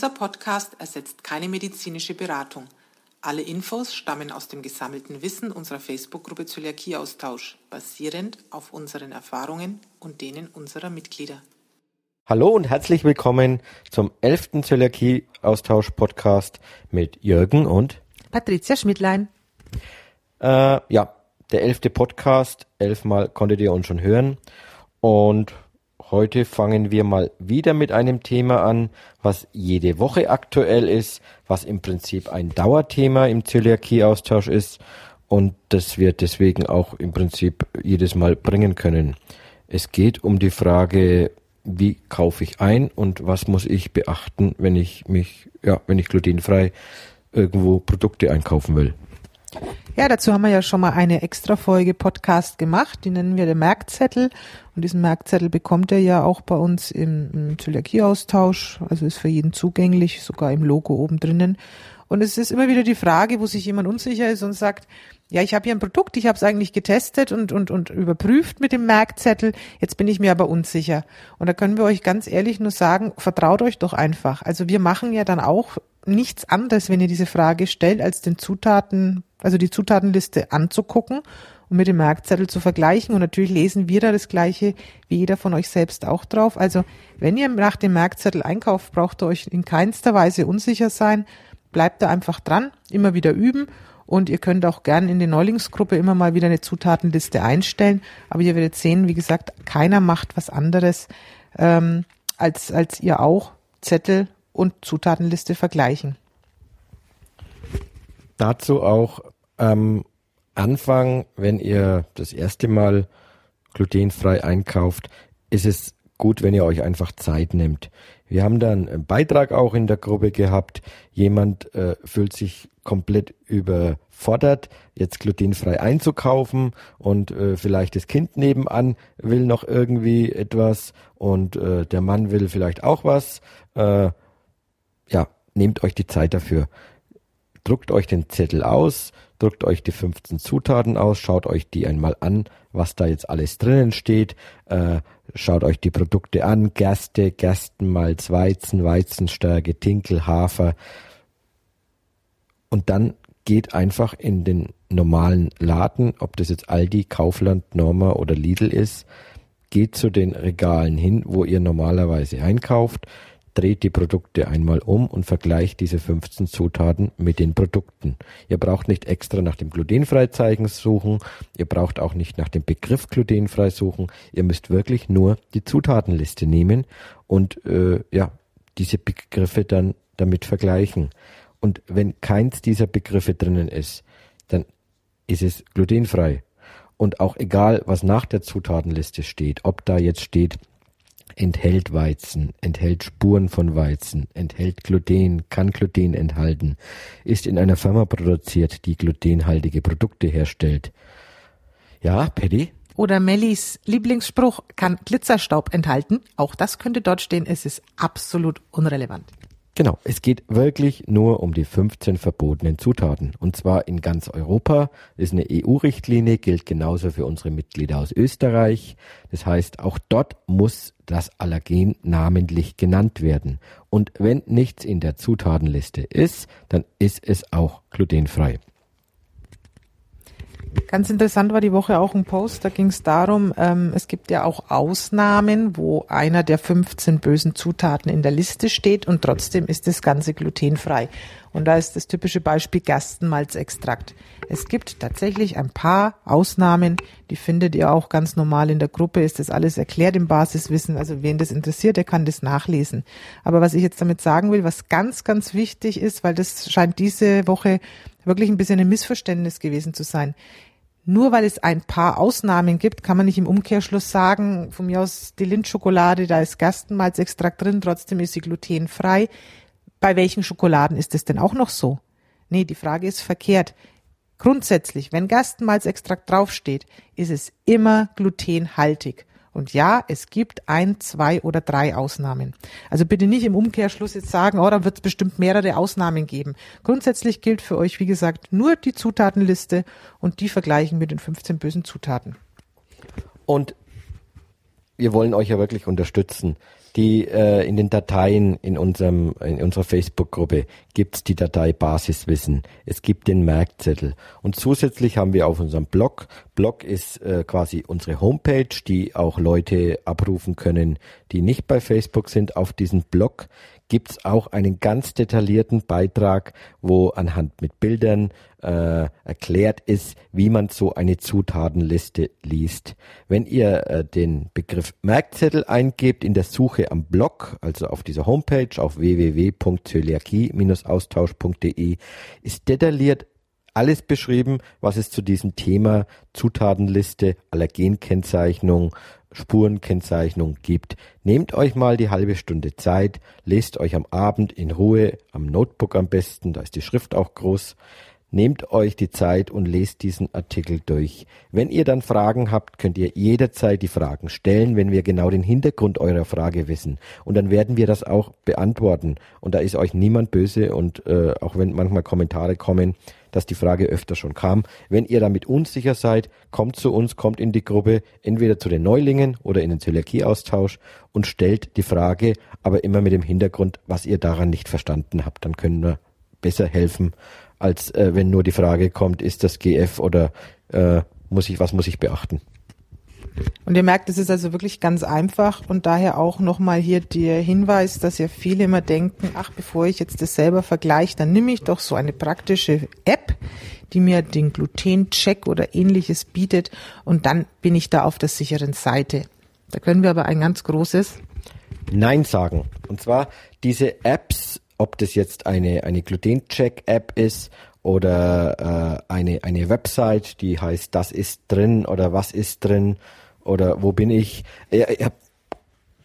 Dieser Podcast ersetzt keine medizinische Beratung. Alle Infos stammen aus dem gesammelten Wissen unserer Facebook-Gruppe Zöliakie-Austausch, basierend auf unseren Erfahrungen und denen unserer Mitglieder. Hallo und herzlich willkommen zum 11. Zöliakie-Austausch-Podcast mit Jürgen und Patricia Schmidlein. Äh, ja, der elfte Podcast. Elfmal konntet ihr uns schon hören. Und Heute fangen wir mal wieder mit einem Thema an, was jede Woche aktuell ist, was im Prinzip ein Dauerthema im Zöliakie-Austausch ist und das wir deswegen auch im Prinzip jedes Mal bringen können. Es geht um die Frage, wie kaufe ich ein und was muss ich beachten, wenn ich mich, ja, wenn ich glutenfrei irgendwo Produkte einkaufen will. Ja, dazu haben wir ja schon mal eine extra Folge Podcast gemacht, die nennen wir den Merkzettel. Und diesen Merkzettel bekommt er ja auch bei uns im, im Zöliakie-Austausch, also ist für jeden zugänglich, sogar im Logo oben drinnen. Und es ist immer wieder die Frage, wo sich jemand unsicher ist und sagt, ja, ich habe hier ein Produkt, ich habe es eigentlich getestet und, und, und überprüft mit dem Merkzettel, jetzt bin ich mir aber unsicher. Und da können wir euch ganz ehrlich nur sagen, vertraut euch doch einfach. Also wir machen ja dann auch nichts anderes, wenn ihr diese Frage stellt, als den Zutaten, also die Zutatenliste anzugucken und mit dem Merkzettel zu vergleichen. Und natürlich lesen wir da das Gleiche wie jeder von euch selbst auch drauf. Also wenn ihr nach dem Merkzettel einkauft, braucht ihr euch in keinster Weise unsicher sein. Bleibt da einfach dran, immer wieder üben. Und ihr könnt auch gern in die Neulingsgruppe immer mal wieder eine Zutatenliste einstellen. Aber ihr werdet sehen, wie gesagt, keiner macht was anderes ähm, als, als ihr auch. Zettel und Zutatenliste vergleichen. Dazu auch am Anfang, wenn ihr das erste Mal glutenfrei einkauft, ist es gut, wenn ihr euch einfach Zeit nehmt. Wir haben dann einen Beitrag auch in der Gruppe gehabt. Jemand äh, fühlt sich komplett überfordert, jetzt glutenfrei einzukaufen und äh, vielleicht das Kind nebenan will noch irgendwie etwas und äh, der Mann will vielleicht auch was. Ja, nehmt euch die Zeit dafür. Druckt euch den Zettel aus, druckt euch die 15 Zutaten aus, schaut euch die einmal an, was da jetzt alles drinnen steht, äh, schaut euch die Produkte an, Gerste, Gerstenmalz, Weizen, Weizenstärke, Tinkel, Hafer und dann geht einfach in den normalen Laden, ob das jetzt Aldi, Kaufland, Norma oder Lidl ist, geht zu den Regalen hin, wo ihr normalerweise einkauft, dreht die Produkte einmal um und vergleicht diese 15 Zutaten mit den Produkten. Ihr braucht nicht extra nach dem Glutenfreizeichen suchen, ihr braucht auch nicht nach dem Begriff glutenfrei suchen, ihr müsst wirklich nur die Zutatenliste nehmen und äh, ja, diese Begriffe dann damit vergleichen. Und wenn keins dieser Begriffe drinnen ist, dann ist es glutenfrei. Und auch egal, was nach der Zutatenliste steht, ob da jetzt steht enthält Weizen, enthält Spuren von Weizen, enthält Gluten, kann Gluten enthalten, ist in einer Firma produziert, die glutenhaltige Produkte herstellt. Ja, Paddy? Oder Mellis Lieblingsspruch kann Glitzerstaub enthalten. Auch das könnte dort stehen. Es ist absolut unrelevant. Genau, es geht wirklich nur um die 15 verbotenen Zutaten. Und zwar in ganz Europa. Das ist eine EU-Richtlinie, gilt genauso für unsere Mitglieder aus Österreich. Das heißt, auch dort muss das Allergen namentlich genannt werden. Und wenn nichts in der Zutatenliste ist, dann ist es auch glutenfrei. Ganz interessant war die Woche auch ein Post, da ging es darum, ähm, es gibt ja auch Ausnahmen, wo einer der 15 bösen Zutaten in der Liste steht und trotzdem ist das Ganze glutenfrei. Und da ist das typische Beispiel Gerstenmalzextrakt. Es gibt tatsächlich ein paar Ausnahmen, die findet ihr auch ganz normal in der Gruppe, ist das alles erklärt im Basiswissen, also wen das interessiert, der kann das nachlesen. Aber was ich jetzt damit sagen will, was ganz, ganz wichtig ist, weil das scheint diese Woche wirklich ein bisschen ein Missverständnis gewesen zu sein. Nur weil es ein paar Ausnahmen gibt, kann man nicht im Umkehrschluss sagen, von mir aus die Lindschokolade, da ist Gerstenmalzextrakt drin, trotzdem ist sie glutenfrei. Bei welchen Schokoladen ist es denn auch noch so? Nee, die Frage ist verkehrt. Grundsätzlich, wenn Gerstenmalzextrakt draufsteht, ist es immer glutenhaltig. Und ja, es gibt ein, zwei oder drei Ausnahmen. Also bitte nicht im Umkehrschluss jetzt sagen, oh, dann wird es bestimmt mehrere Ausnahmen geben. Grundsätzlich gilt für euch, wie gesagt, nur die Zutatenliste und die vergleichen mit den 15 bösen Zutaten. Und wir wollen euch ja wirklich unterstützen. Die äh, in den Dateien in unserem in unserer Facebook-Gruppe gibt's die Datei Basiswissen. Es gibt den Merkzettel und zusätzlich haben wir auf unserem Blog. Blog ist äh, quasi unsere Homepage, die auch Leute abrufen können, die nicht bei Facebook sind. Auf diesem Blog gibt's auch einen ganz detaillierten Beitrag, wo anhand mit Bildern äh, erklärt ist, wie man so eine Zutatenliste liest. Wenn ihr äh, den Begriff Merkzettel eingebt in der Suche am Blog, also auf dieser Homepage auf www.zöliakie-austausch.de, ist detailliert alles beschrieben, was es zu diesem Thema Zutatenliste, Allergenkennzeichnung, Spurenkennzeichnung gibt. Nehmt euch mal die halbe Stunde Zeit, lest euch am Abend in Ruhe, am Notebook am besten, da ist die Schrift auch groß, Nehmt euch die Zeit und lest diesen Artikel durch. Wenn ihr dann Fragen habt, könnt ihr jederzeit die Fragen stellen, wenn wir genau den Hintergrund eurer Frage wissen. Und dann werden wir das auch beantworten. Und da ist euch niemand böse und äh, auch wenn manchmal Kommentare kommen, dass die Frage öfter schon kam. Wenn ihr damit unsicher seid, kommt zu uns, kommt in die Gruppe, entweder zu den Neulingen oder in den Zöliakie-Austausch und stellt die Frage, aber immer mit dem Hintergrund, was ihr daran nicht verstanden habt. Dann können wir besser helfen als äh, wenn nur die Frage kommt, ist das GF oder äh, muss ich, was muss ich beachten? Und ihr merkt, es ist also wirklich ganz einfach und daher auch nochmal hier der Hinweis, dass ja viele immer denken, ach, bevor ich jetzt das selber vergleiche, dann nehme ich doch so eine praktische App, die mir den Glutencheck oder ähnliches bietet und dann bin ich da auf der sicheren Seite. Da können wir aber ein ganz großes Nein sagen. Und zwar diese Apps ob das jetzt eine, eine Gluten-Check-App ist oder äh, eine, eine Website, die heißt, das ist drin oder was ist drin oder wo bin ich. Ihr, ihr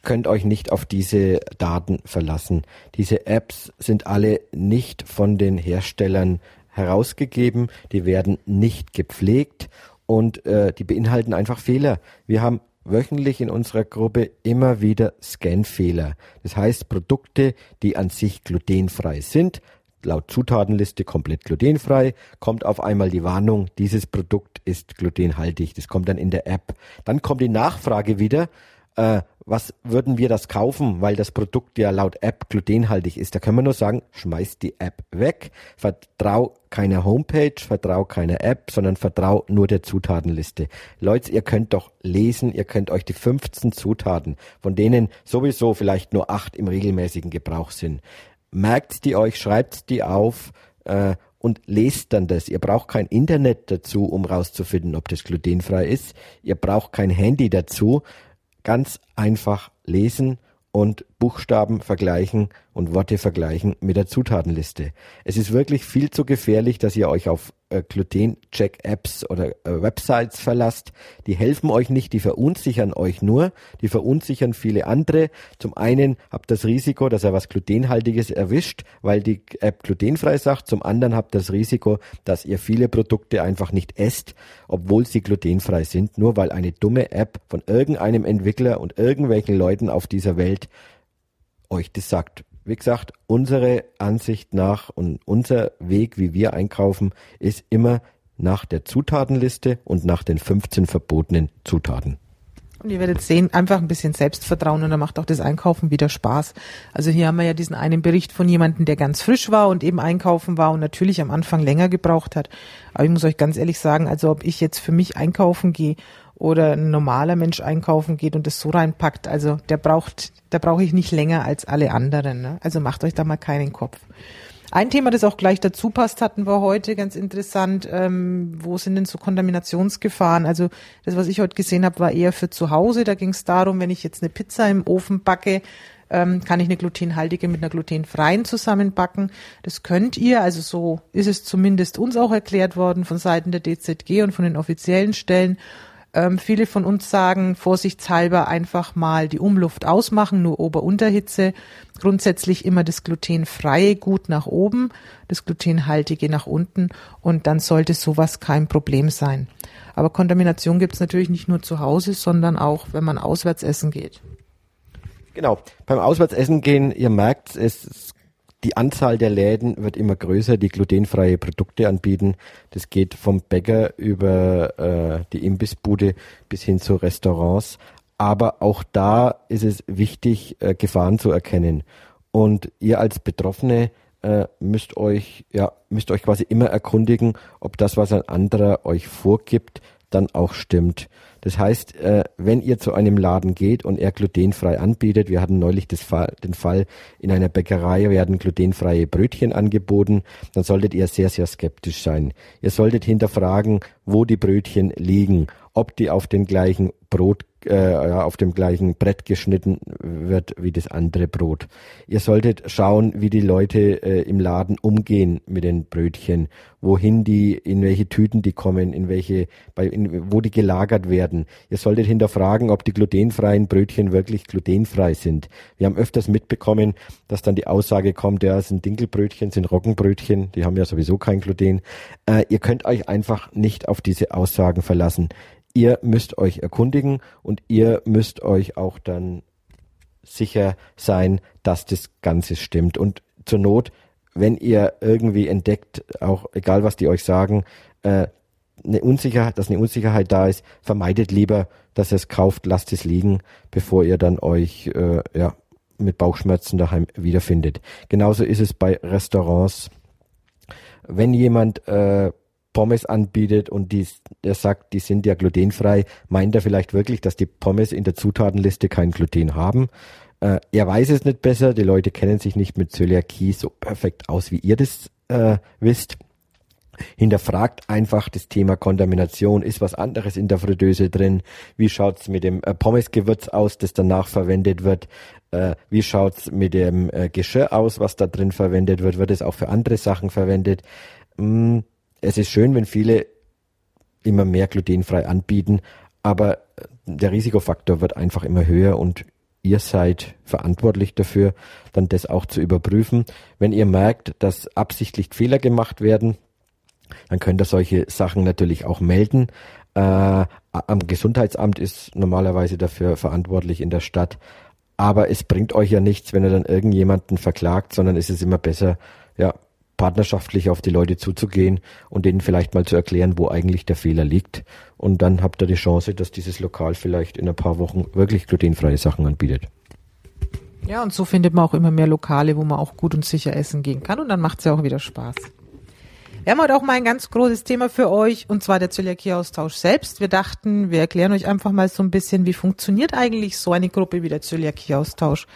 könnt euch nicht auf diese Daten verlassen. Diese Apps sind alle nicht von den Herstellern herausgegeben, die werden nicht gepflegt und äh, die beinhalten einfach Fehler. Wir haben wöchentlich in unserer Gruppe immer wieder Scanfehler. Das heißt Produkte, die an sich glutenfrei sind, laut Zutatenliste komplett glutenfrei, kommt auf einmal die Warnung, dieses Produkt ist glutenhaltig. Das kommt dann in der App. Dann kommt die Nachfrage wieder, äh, was würden wir das kaufen, weil das Produkt ja laut App glutenhaltig ist. Da können wir nur sagen, schmeißt die App weg, vertrau keiner Homepage, vertrau keiner App, sondern vertrau nur der Zutatenliste. Leute, ihr könnt doch lesen, ihr könnt euch die 15 Zutaten, von denen sowieso vielleicht nur acht im regelmäßigen Gebrauch sind. Merkt die euch, schreibt die auf, äh, und lest dann das. Ihr braucht kein Internet dazu, um rauszufinden, ob das glutenfrei ist. Ihr braucht kein Handy dazu ganz einfach lesen und Buchstaben vergleichen und Worte vergleichen mit der Zutatenliste. Es ist wirklich viel zu gefährlich, dass ihr euch auf äh, Gluten-Check-Apps oder äh, Websites verlasst. Die helfen euch nicht, die verunsichern euch nur, die verunsichern viele andere. Zum einen habt das Risiko, dass er was Glutenhaltiges erwischt, weil die App glutenfrei sagt. Zum anderen habt das Risiko, dass ihr viele Produkte einfach nicht esst, obwohl sie glutenfrei sind, nur weil eine dumme App von irgendeinem Entwickler und irgendwelchen Leuten auf dieser Welt euch das sagt wie gesagt, unsere Ansicht nach und unser Weg, wie wir einkaufen, ist immer nach der Zutatenliste und nach den 15 verbotenen Zutaten. Und ihr werdet sehen, einfach ein bisschen Selbstvertrauen und dann macht auch das Einkaufen wieder Spaß. Also hier haben wir ja diesen einen Bericht von jemandem, der ganz frisch war und eben einkaufen war und natürlich am Anfang länger gebraucht hat. Aber ich muss euch ganz ehrlich sagen, also ob ich jetzt für mich einkaufen gehe oder ein normaler Mensch einkaufen geht und das so reinpackt, also der braucht, da brauche ich nicht länger als alle anderen. Ne? Also macht euch da mal keinen Kopf. Ein Thema, das auch gleich dazu passt, hatten wir heute ganz interessant. Ähm, wo sind denn so Kontaminationsgefahren? Also das, was ich heute gesehen habe, war eher für zu Hause. Da ging es darum, wenn ich jetzt eine Pizza im Ofen backe, ähm, kann ich eine glutenhaltige mit einer glutenfreien zusammenbacken. Das könnt ihr, also so ist es zumindest uns auch erklärt worden von Seiten der DZG und von den offiziellen Stellen. Ähm, viele von uns sagen vorsichtshalber einfach mal die Umluft ausmachen, nur Ober-Unterhitze. Grundsätzlich immer das glutenfreie gut nach oben, das glutenhaltige nach unten und dann sollte sowas kein Problem sein. Aber Kontamination gibt es natürlich nicht nur zu Hause, sondern auch, wenn man auswärts essen geht. Genau. Beim Auswärtsessen gehen, ihr merkt, es die Anzahl der Läden wird immer größer, die glutenfreie Produkte anbieten. Das geht vom Bäcker über äh, die Imbissbude bis hin zu Restaurants. Aber auch da ist es wichtig, äh, Gefahren zu erkennen. Und ihr als Betroffene äh, müsst euch, ja, müsst euch quasi immer erkundigen, ob das, was ein anderer euch vorgibt, dann auch stimmt. Das heißt, äh, wenn ihr zu einem Laden geht und er glutenfrei anbietet, wir hatten neulich Fall, den Fall in einer Bäckerei, werden glutenfreie Brötchen angeboten, dann solltet ihr sehr, sehr skeptisch sein. Ihr solltet hinterfragen, wo die Brötchen liegen, ob die auf den gleichen Brot äh, auf dem gleichen Brett geschnitten wird wie das andere Brot. Ihr solltet schauen, wie die Leute äh, im Laden umgehen mit den Brötchen, wohin die, in welche Tüten die kommen, in welche, bei, in, wo die gelagert werden. Ihr solltet hinterfragen, ob die glutenfreien Brötchen wirklich glutenfrei sind. Wir haben öfters mitbekommen, dass dann die Aussage kommt, ja, es sind Dinkelbrötchen, sind Roggenbrötchen, die haben ja sowieso kein Gluten. Äh, ihr könnt euch einfach nicht auf diese Aussagen verlassen ihr müsst euch erkundigen und ihr müsst euch auch dann sicher sein, dass das Ganze stimmt. Und zur Not, wenn ihr irgendwie entdeckt, auch egal was die euch sagen, äh, eine Unsicherheit, dass eine Unsicherheit da ist, vermeidet lieber, dass ihr es kauft, lasst es liegen, bevor ihr dann euch äh, ja, mit Bauchschmerzen daheim wiederfindet. Genauso ist es bei Restaurants. Wenn jemand äh, Pommes anbietet und die, der sagt, die sind ja glutenfrei, meint er vielleicht wirklich, dass die Pommes in der Zutatenliste kein Gluten haben. Äh, er weiß es nicht besser, die Leute kennen sich nicht mit Zöliakie so perfekt aus, wie ihr das äh, wisst. Hinterfragt einfach das Thema Kontamination. Ist was anderes in der Fritteuse drin? Wie schaut's mit dem äh, Pommesgewürz aus, das danach verwendet wird? Äh, wie schaut's mit dem äh, Geschirr aus, was da drin verwendet wird? Wird es auch für andere Sachen verwendet? Hm, es ist schön, wenn viele immer mehr glutenfrei anbieten, aber der Risikofaktor wird einfach immer höher und ihr seid verantwortlich dafür, dann das auch zu überprüfen. Wenn ihr merkt, dass absichtlich Fehler gemacht werden, dann könnt ihr solche Sachen natürlich auch melden. Äh, am Gesundheitsamt ist normalerweise dafür verantwortlich in der Stadt. Aber es bringt euch ja nichts, wenn ihr dann irgendjemanden verklagt, sondern es ist immer besser, ja, partnerschaftlich auf die Leute zuzugehen und denen vielleicht mal zu erklären, wo eigentlich der Fehler liegt. Und dann habt ihr die Chance, dass dieses Lokal vielleicht in ein paar Wochen wirklich glutenfreie Sachen anbietet. Ja, und so findet man auch immer mehr Lokale, wo man auch gut und sicher essen gehen kann. Und dann macht es ja auch wieder Spaß. Wir haben heute auch mal ein ganz großes Thema für euch, und zwar der Zöliakie-Austausch selbst. Wir dachten, wir erklären euch einfach mal so ein bisschen, wie funktioniert eigentlich so eine Gruppe wie der Zöliakie-Austausch.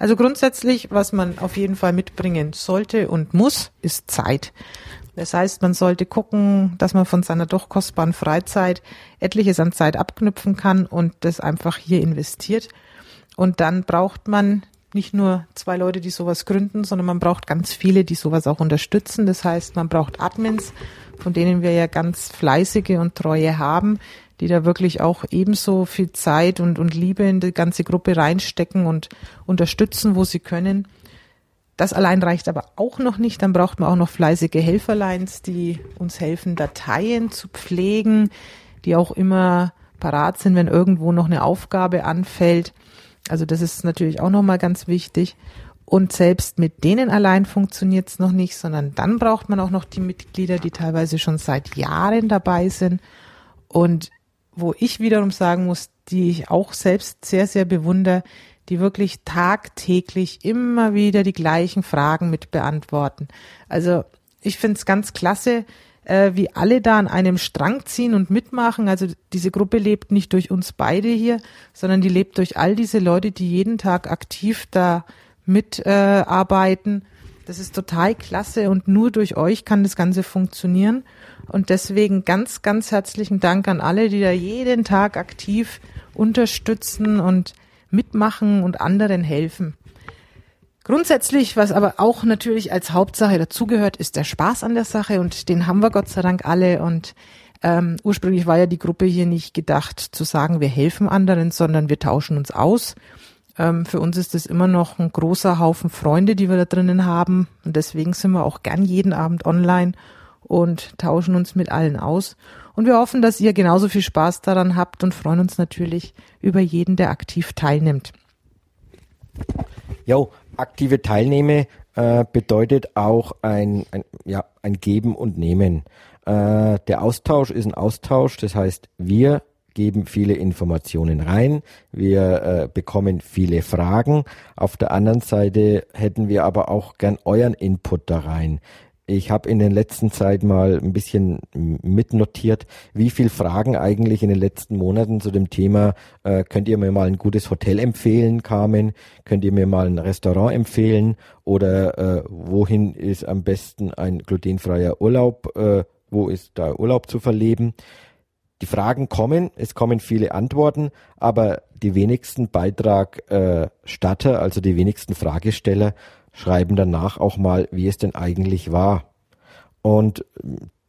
Also grundsätzlich, was man auf jeden Fall mitbringen sollte und muss, ist Zeit. Das heißt, man sollte gucken, dass man von seiner doch kostbaren Freizeit etliches an Zeit abknüpfen kann und das einfach hier investiert. Und dann braucht man nicht nur zwei Leute, die sowas gründen, sondern man braucht ganz viele, die sowas auch unterstützen. Das heißt, man braucht Admins, von denen wir ja ganz fleißige und treue haben, die da wirklich auch ebenso viel Zeit und, und Liebe in die ganze Gruppe reinstecken und unterstützen, wo sie können. Das allein reicht aber auch noch nicht. Dann braucht man auch noch fleißige Helferleins, die uns helfen, Dateien zu pflegen, die auch immer parat sind, wenn irgendwo noch eine Aufgabe anfällt. Also das ist natürlich auch nochmal ganz wichtig. Und selbst mit denen allein funktioniert es noch nicht, sondern dann braucht man auch noch die Mitglieder, die teilweise schon seit Jahren dabei sind und wo ich wiederum sagen muss, die ich auch selbst sehr, sehr bewundere, die wirklich tagtäglich immer wieder die gleichen Fragen mit beantworten. Also ich finde es ganz klasse, äh, wie alle da an einem Strang ziehen und mitmachen. Also diese Gruppe lebt nicht durch uns beide hier, sondern die lebt durch all diese Leute, die jeden Tag aktiv da mitarbeiten. Äh, das ist total klasse und nur durch euch kann das Ganze funktionieren. Und deswegen ganz, ganz herzlichen Dank an alle, die da jeden Tag aktiv unterstützen und mitmachen und anderen helfen. Grundsätzlich, was aber auch natürlich als Hauptsache dazugehört, ist der Spaß an der Sache und den haben wir Gott sei Dank alle. Und ähm, ursprünglich war ja die Gruppe hier nicht gedacht zu sagen, wir helfen anderen, sondern wir tauschen uns aus. Ähm, für uns ist es immer noch ein großer Haufen Freunde, die wir da drinnen haben. Und deswegen sind wir auch gern jeden Abend online und tauschen uns mit allen aus. Und wir hoffen, dass ihr genauso viel Spaß daran habt und freuen uns natürlich über jeden, der aktiv teilnimmt. Jo, aktive Teilnehme äh, bedeutet auch ein, ein, ja, ein Geben und Nehmen. Äh, der Austausch ist ein Austausch, das heißt, wir geben viele Informationen rein, wir äh, bekommen viele Fragen. Auf der anderen Seite hätten wir aber auch gern euren Input da rein. Ich habe in den letzten Zeit mal ein bisschen mitnotiert, wie viel Fragen eigentlich in den letzten Monaten zu dem Thema, äh, könnt ihr mir mal ein gutes Hotel empfehlen, Carmen? Könnt ihr mir mal ein Restaurant empfehlen? Oder äh, wohin ist am besten ein glutenfreier Urlaub? Äh, wo ist da Urlaub zu verleben? Die Fragen kommen, es kommen viele Antworten, aber die wenigsten Beitragstatter, äh, also die wenigsten Fragesteller, schreiben danach auch mal, wie es denn eigentlich war. Und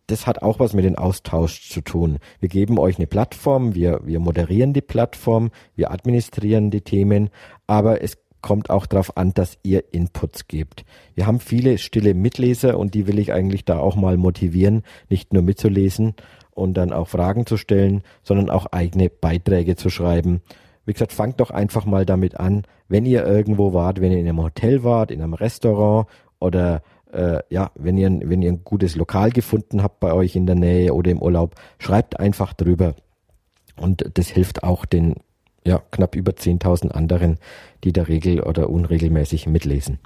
das hat auch was mit dem Austausch zu tun. Wir geben euch eine Plattform, wir, wir moderieren die Plattform, wir administrieren die Themen, aber es kommt auch darauf an, dass ihr Inputs gebt. Wir haben viele stille Mitleser und die will ich eigentlich da auch mal motivieren, nicht nur mitzulesen und dann auch Fragen zu stellen, sondern auch eigene Beiträge zu schreiben. Wie gesagt, fangt doch einfach mal damit an, wenn ihr irgendwo wart, wenn ihr in einem Hotel wart, in einem Restaurant oder äh, ja, wenn ihr, wenn ihr ein gutes Lokal gefunden habt bei euch in der Nähe oder im Urlaub, schreibt einfach drüber. Und das hilft auch den ja, knapp über 10.000 anderen, die da regel- oder unregelmäßig mitlesen.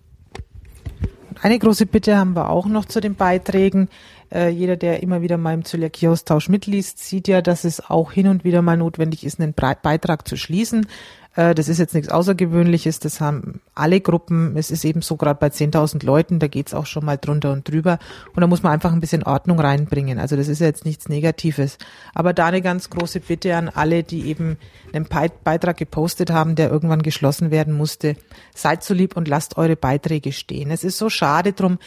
Eine große Bitte haben wir auch noch zu den Beiträgen. Äh, jeder, der immer wieder mal im Zöliakie-Austausch mitliest, sieht ja, dass es auch hin und wieder mal notwendig ist, einen Beitrag zu schließen. Äh, das ist jetzt nichts Außergewöhnliches, das haben alle Gruppen. Es ist eben so gerade bei 10.000 Leuten, da geht's auch schon mal drunter und drüber. Und da muss man einfach ein bisschen Ordnung reinbringen. Also das ist jetzt nichts Negatives. Aber da eine ganz große Bitte an alle, die eben einen Beitrag gepostet haben, der irgendwann geschlossen werden musste. Seid so lieb und lasst eure Beiträge stehen. Es ist so schade drum,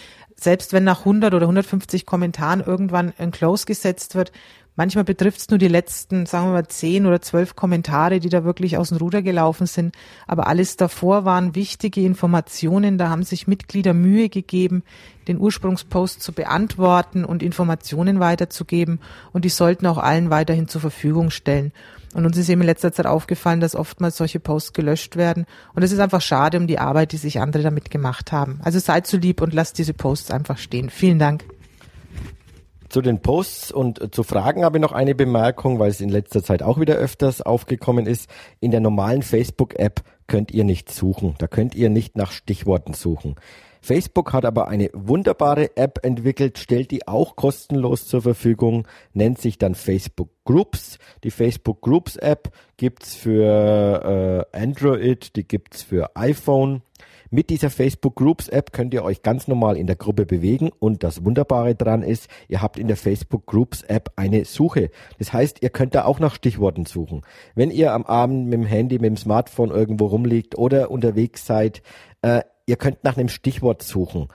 selbst wenn nach 100 oder 150 Kommentaren irgendwann ein Close gesetzt wird, Manchmal betrifft es nur die letzten, sagen wir mal, zehn oder zwölf Kommentare, die da wirklich aus dem Ruder gelaufen sind. Aber alles davor waren wichtige Informationen. Da haben sich Mitglieder Mühe gegeben, den Ursprungspost zu beantworten und Informationen weiterzugeben. Und die sollten auch allen weiterhin zur Verfügung stellen. Und uns ist eben in letzter Zeit aufgefallen, dass oftmals solche Posts gelöscht werden. Und es ist einfach schade um die Arbeit, die sich andere damit gemacht haben. Also seid so lieb und lasst diese Posts einfach stehen. Vielen Dank. Zu den Posts und zu Fragen habe ich noch eine Bemerkung, weil es in letzter Zeit auch wieder öfters aufgekommen ist. In der normalen Facebook-App könnt ihr nicht suchen. Da könnt ihr nicht nach Stichworten suchen. Facebook hat aber eine wunderbare App entwickelt, stellt die auch kostenlos zur Verfügung, nennt sich dann Facebook Groups. Die Facebook Groups App gibt's für äh, Android, die gibt's für iPhone. Mit dieser Facebook Groups App könnt ihr euch ganz normal in der Gruppe bewegen und das Wunderbare dran ist, ihr habt in der Facebook Groups App eine Suche. Das heißt, ihr könnt da auch nach Stichworten suchen. Wenn ihr am Abend mit dem Handy, mit dem Smartphone irgendwo rumliegt oder unterwegs seid, äh, ihr könnt nach einem Stichwort suchen.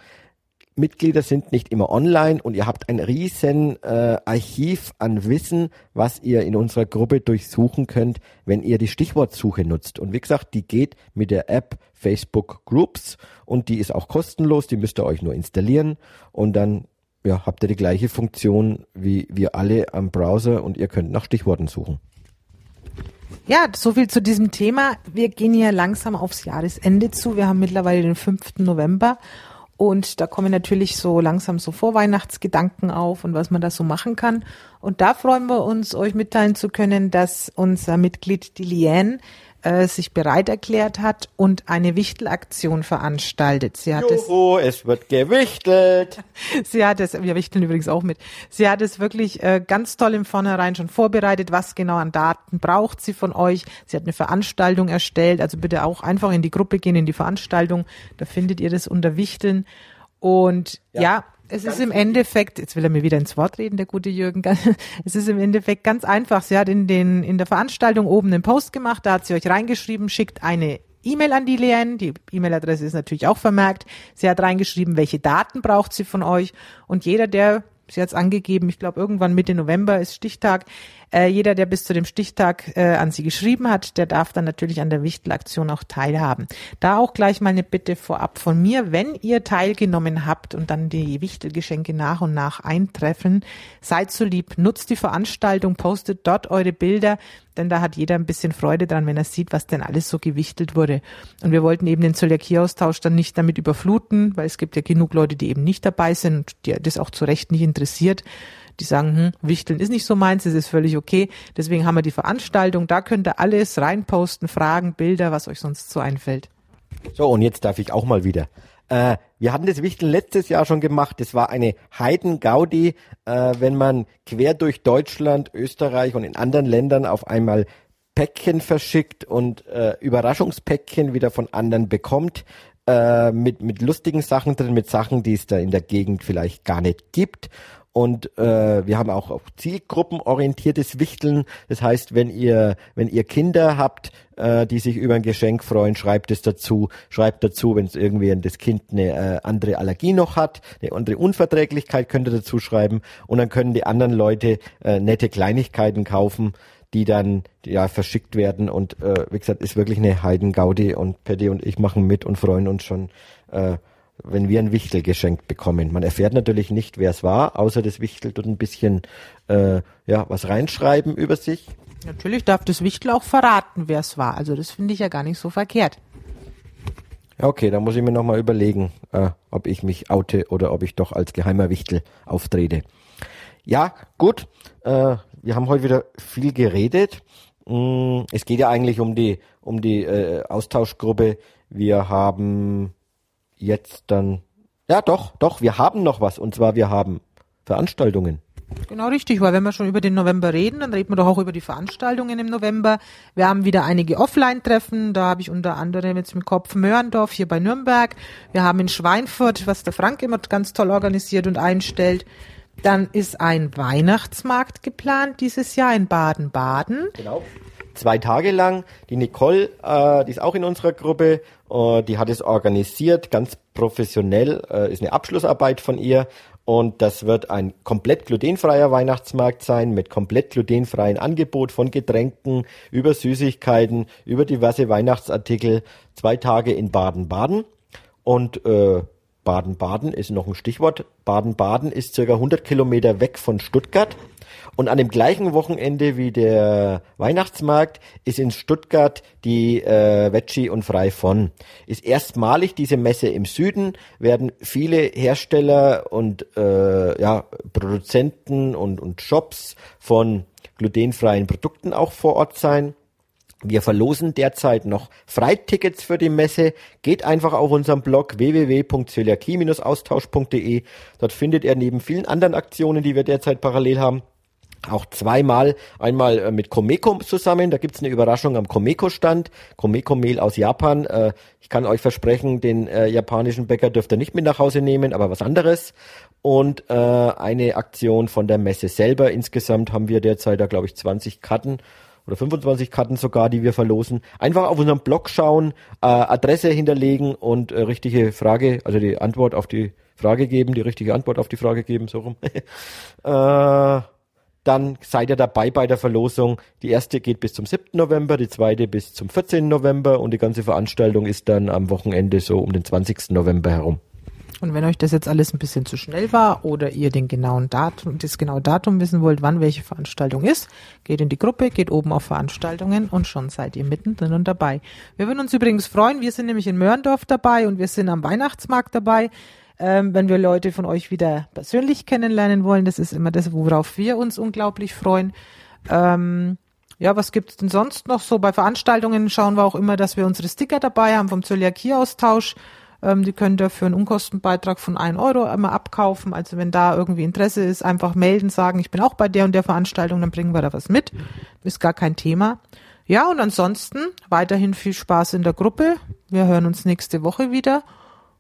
Mitglieder sind nicht immer online und ihr habt ein riesen äh, Archiv an Wissen, was ihr in unserer Gruppe durchsuchen könnt, wenn ihr die Stichwortsuche nutzt. Und wie gesagt, die geht mit der App Facebook Groups und die ist auch kostenlos, die müsst ihr euch nur installieren und dann ja, habt ihr die gleiche Funktion wie wir alle am Browser und ihr könnt nach Stichworten suchen. Ja, so viel zu diesem Thema. Wir gehen hier langsam aufs Jahresende zu. Wir haben mittlerweile den 5. November und da kommen natürlich so langsam so Vorweihnachtsgedanken auf und was man da so machen kann. Und da freuen wir uns, euch mitteilen zu können, dass unser Mitglied die Liane äh, sich bereit erklärt hat und eine Wichtelaktion veranstaltet. Sie hat Juhu, es, es wird gewichtelt. Sie hat es, wir wichteln übrigens auch mit. Sie hat es wirklich äh, ganz toll im Vornherein schon vorbereitet, was genau an Daten braucht sie von euch. Sie hat eine Veranstaltung erstellt, also bitte auch einfach in die Gruppe gehen, in die Veranstaltung. Da findet ihr das unter Wichteln. Und ja, ja es ist im Endeffekt, jetzt will er mir wieder ins Wort reden, der gute Jürgen, es ist im Endeffekt ganz einfach. Sie hat in, den, in der Veranstaltung oben einen Post gemacht, da hat sie euch reingeschrieben, schickt eine E-Mail an die Leanne. Die E-Mail-Adresse ist natürlich auch vermerkt. Sie hat reingeschrieben, welche Daten braucht sie von euch. Und jeder, der sie hat es angegeben, ich glaube irgendwann Mitte November ist Stichtag. Äh, jeder, der bis zu dem Stichtag äh, an sie geschrieben hat, der darf dann natürlich an der Wichtelaktion auch teilhaben. Da auch gleich mal eine Bitte vorab von mir, wenn ihr teilgenommen habt und dann die Wichtelgeschenke nach und nach eintreffen, seid so lieb, nutzt die Veranstaltung, postet dort eure Bilder, denn da hat jeder ein bisschen Freude dran, wenn er sieht, was denn alles so gewichtelt wurde. Und wir wollten eben den Zöliakie-Austausch dann nicht damit überfluten, weil es gibt ja genug Leute, die eben nicht dabei sind und die das auch zu Recht nicht interessiert. Die sagen, hm, Wichteln ist nicht so meins, es ist völlig okay. Deswegen haben wir die Veranstaltung, da könnt ihr alles reinposten, Fragen, Bilder, was euch sonst so einfällt. So, und jetzt darf ich auch mal wieder. Äh, wir hatten das Wichteln letztes Jahr schon gemacht. Das war eine Heidengaudi, äh, wenn man quer durch Deutschland, Österreich und in anderen Ländern auf einmal Päckchen verschickt und äh, Überraschungspäckchen wieder von anderen bekommt, äh, mit, mit lustigen Sachen drin, mit Sachen, die es da in der Gegend vielleicht gar nicht gibt. Und äh, wir haben auch, auch zielgruppenorientiertes Wichteln. Das heißt, wenn ihr, wenn ihr Kinder habt, äh, die sich über ein Geschenk freuen, schreibt es dazu, schreibt dazu, wenn es irgendwie das Kind eine äh, andere Allergie noch hat, eine andere Unverträglichkeit könnt ihr dazu schreiben. Und dann können die anderen Leute äh, nette Kleinigkeiten kaufen, die dann ja verschickt werden. Und äh, wie gesagt, ist wirklich eine Heidengaudi und Paddy und ich machen mit und freuen uns schon äh, wenn wir ein Wichtel geschenkt bekommen. Man erfährt natürlich nicht, wer es war, außer das Wichtel tut ein bisschen äh, ja was reinschreiben über sich. Natürlich darf das Wichtel auch verraten, wer es war. Also das finde ich ja gar nicht so verkehrt. Ja, okay, da muss ich mir nochmal überlegen, äh, ob ich mich oute oder ob ich doch als geheimer Wichtel auftrete. Ja, gut. Äh, wir haben heute wieder viel geredet. Mm, es geht ja eigentlich um die um die äh, Austauschgruppe. Wir haben jetzt dann, ja doch, doch, wir haben noch was und zwar wir haben Veranstaltungen. Genau richtig, weil wenn wir schon über den November reden, dann reden wir doch auch über die Veranstaltungen im November. Wir haben wieder einige Offline-Treffen, da habe ich unter anderem jetzt im Kopf Mörndorf hier bei Nürnberg. Wir haben in Schweinfurt, was der Frank immer ganz toll organisiert und einstellt. Dann ist ein Weihnachtsmarkt geplant dieses Jahr in Baden-Baden. Genau zwei Tage lang. Die Nicole, äh, die ist auch in unserer Gruppe, äh, die hat es organisiert, ganz professionell, äh, ist eine Abschlussarbeit von ihr. Und das wird ein komplett glutenfreier Weihnachtsmarkt sein mit komplett glutenfreien Angebot von Getränken über Süßigkeiten, über diverse Weihnachtsartikel. Zwei Tage in Baden-Baden. Und äh, Baden-Baden ist noch ein Stichwort. Baden-Baden ist circa 100 Kilometer weg von Stuttgart. Und an dem gleichen Wochenende wie der Weihnachtsmarkt ist in Stuttgart die äh, Veggie und Frei von. Ist erstmalig diese Messe im Süden, werden viele Hersteller und äh, ja, Produzenten und, und Shops von glutenfreien Produkten auch vor Ort sein. Wir verlosen derzeit noch Freitickets für die Messe. Geht einfach auf unserem Blog www.zöliakie-austausch.de. Dort findet ihr neben vielen anderen Aktionen, die wir derzeit parallel haben, auch zweimal, einmal äh, mit Komeko zusammen, da gibt's eine Überraschung am Komeko-Stand, Komeko-Mehl aus Japan. Äh, ich kann euch versprechen, den äh, japanischen Bäcker dürft ihr nicht mit nach Hause nehmen, aber was anderes. Und eine Aktion von der Messe selber. Insgesamt haben wir derzeit da, glaube ich, 20 Karten oder 25 Karten sogar, die wir verlosen. Einfach auf unserem Blog schauen, äh, Adresse hinterlegen und äh, richtige Frage, also die Antwort auf die Frage geben, die richtige Antwort auf die Frage geben, so rum. äh, dann seid ihr dabei bei der Verlosung. Die erste geht bis zum 7. November, die zweite bis zum 14. November und die ganze Veranstaltung ist dann am Wochenende so um den 20. November herum. Und wenn euch das jetzt alles ein bisschen zu schnell war oder ihr den genauen Datum, das genaue Datum wissen wollt, wann welche Veranstaltung ist, geht in die Gruppe, geht oben auf Veranstaltungen und schon seid ihr mittendrin und dabei. Wir würden uns übrigens freuen, wir sind nämlich in Mörndorf dabei und wir sind am Weihnachtsmarkt dabei ähm, wenn wir Leute von euch wieder persönlich kennenlernen wollen. Das ist immer das, worauf wir uns unglaublich freuen. Ähm, ja, was gibt's denn sonst noch so? Bei Veranstaltungen schauen wir auch immer, dass wir unsere Sticker dabei haben vom Zöliakie-Austausch. Ähm, die könnt ihr für einen Unkostenbeitrag von 1 Euro immer abkaufen. Also wenn da irgendwie Interesse ist, einfach melden, sagen, ich bin auch bei der und der Veranstaltung, dann bringen wir da was mit. Ist gar kein Thema. Ja, und ansonsten weiterhin viel Spaß in der Gruppe. Wir hören uns nächste Woche wieder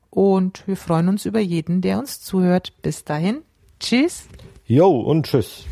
und wir freuen uns über jeden, der uns zuhört. Bis dahin. Tschüss. Jo und tschüss.